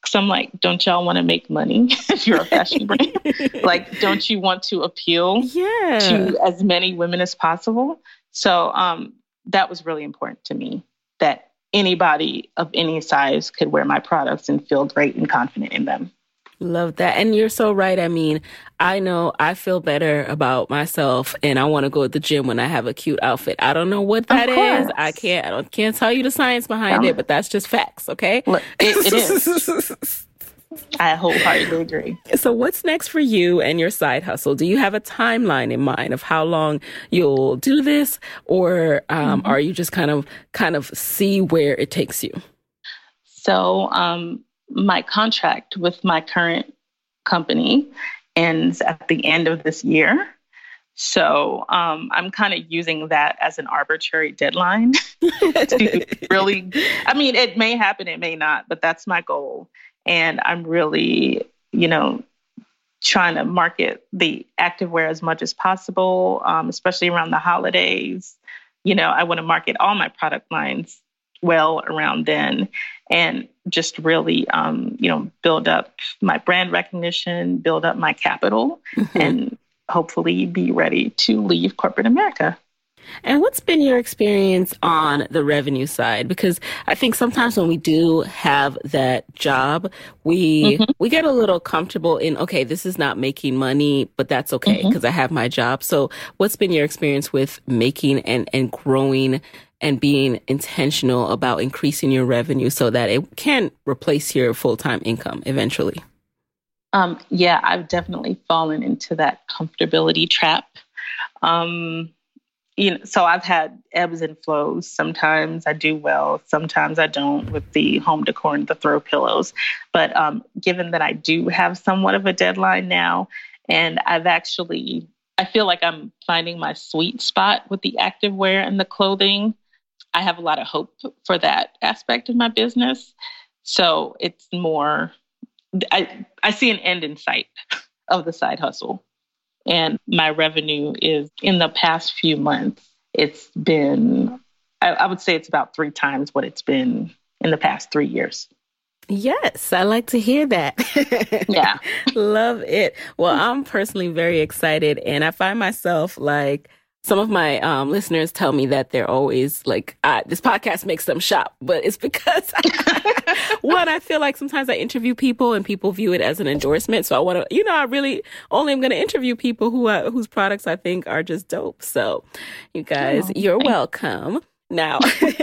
So I'm like, don't y'all want to make money if you're a fashion brand? like, don't you want to appeal yeah. to as many women as possible? So um, that was really important to me that anybody of any size could wear my products and feel great and confident in them. Love that. And you're so right. I mean, I know I feel better about myself and I want to go to the gym when I have a cute outfit. I don't know what that is. I can't I don't can't tell you the science behind it, but that's just facts, okay? Look, it, it is. I wholeheartedly agree. So, what's next for you and your side hustle? Do you have a timeline in mind of how long you'll do this, or um, mm-hmm. are you just kind of kind of see where it takes you? So, um, my contract with my current company ends at the end of this year. So um, I'm kind of using that as an arbitrary deadline to really. I mean, it may happen, it may not, but that's my goal and I'm really, you know, trying to market the activewear as much as possible, um, especially around the holidays. You know, I want to market all my product lines well around then and just really, um, you know, build up my brand recognition, build up my capital, mm-hmm. and hopefully be ready to leave corporate America. And what's been your experience on the revenue side? Because I think sometimes when we do have that job, we mm-hmm. we get a little comfortable in okay, this is not making money, but that's okay because mm-hmm. I have my job. So, what's been your experience with making and and growing and being intentional about increasing your revenue so that it can replace your full-time income eventually? Um, yeah, I've definitely fallen into that comfortability trap. Um, you know, so I've had ebbs and flows. Sometimes I do well, sometimes I don't with the home decor and the throw pillows. But um, given that I do have somewhat of a deadline now, and I've actually, I feel like I'm finding my sweet spot with the activewear and the clothing. I have a lot of hope for that aspect of my business. So it's more, I, I see an end in sight of the side hustle. And my revenue is in the past few months, it's been I, I would say it's about three times what it's been in the past three years. Yes, I like to hear that. yeah. Love it. Well, I'm personally very excited and I find myself like some of my um, listeners tell me that they're always like, this podcast makes them shop, but it's because one, I feel like sometimes I interview people and people view it as an endorsement. So I want to, you know, I really only am going to interview people who uh, whose products I think are just dope. So you guys, oh, you're welcome. Now,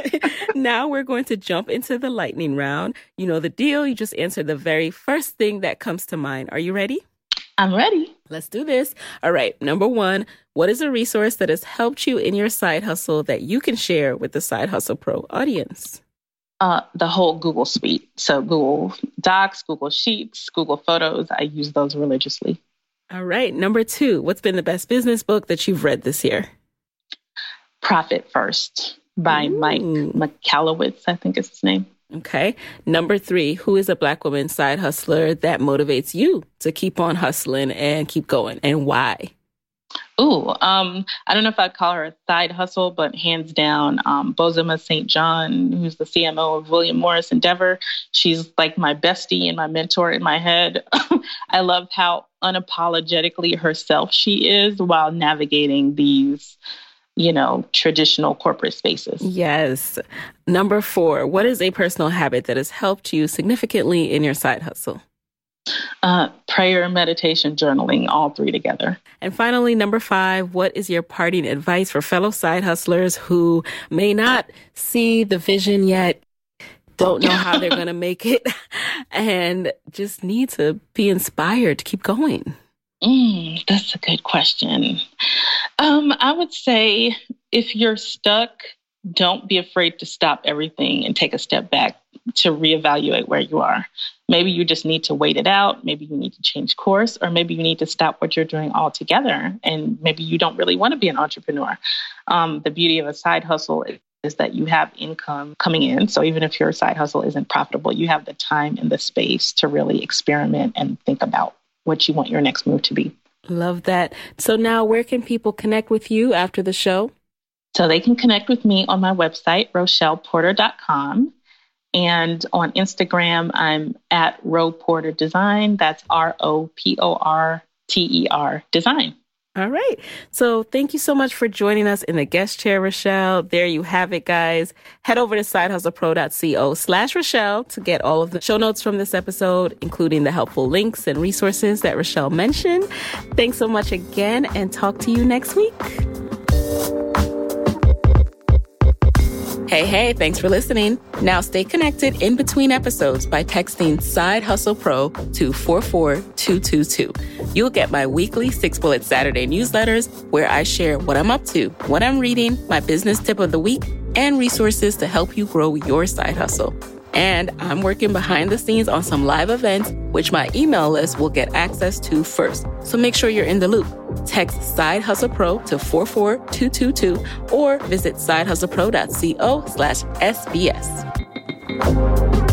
now we're going to jump into the lightning round. You know the deal. You just answer the very first thing that comes to mind. Are you ready? I'm ready. Let's do this. All right. Number one, what is a resource that has helped you in your side hustle that you can share with the Side Hustle Pro audience? Uh, the whole Google suite. So Google Docs, Google Sheets, Google Photos. I use those religiously. All right. Number two, what's been the best business book that you've read this year? Profit First by Ooh. Mike Michalowicz, I think is his name. Okay. Number three, who is a black woman side hustler that motivates you to keep on hustling and keep going and why? Ooh, um, I don't know if I'd call her a side hustle, but hands down, um, Bozoma St. John, who's the CMO of William Morris Endeavor. She's like my bestie and my mentor in my head. I love how unapologetically herself she is while navigating these you know, traditional corporate spaces. Yes. Number four, what is a personal habit that has helped you significantly in your side hustle? Uh, prayer, meditation, journaling, all three together. And finally, number five, what is your parting advice for fellow side hustlers who may not see the vision yet, don't know how they're going to make it, and just need to be inspired to keep going? Mm, that's a good question. Um, I would say if you're stuck, don't be afraid to stop everything and take a step back to reevaluate where you are. Maybe you just need to wait it out. Maybe you need to change course, or maybe you need to stop what you're doing altogether. And maybe you don't really want to be an entrepreneur. Um, the beauty of a side hustle is, is that you have income coming in. So even if your side hustle isn't profitable, you have the time and the space to really experiment and think about what you want your next move to be. Love that. So now where can people connect with you after the show? So they can connect with me on my website, rochelleporter.com. And on Instagram, I'm at Ro Porter Design. That's R O P O R T E R Design. All right. So thank you so much for joining us in the guest chair, Rochelle. There you have it, guys. Head over to sidehustlepro.co slash Rochelle to get all of the show notes from this episode, including the helpful links and resources that Rochelle mentioned. Thanks so much again and talk to you next week. Hey, hey, thanks for listening. Now stay connected in between episodes by texting Side Hustle Pro to 44222. You'll get my weekly Six Bullet Saturday newsletters where I share what I'm up to, what I'm reading, my business tip of the week, and resources to help you grow your side hustle. And I'm working behind the scenes on some live events, which my email list will get access to first. So make sure you're in the loop. Text Side Hustle Pro to 44222 or visit sidehustlepro.co slash SBS.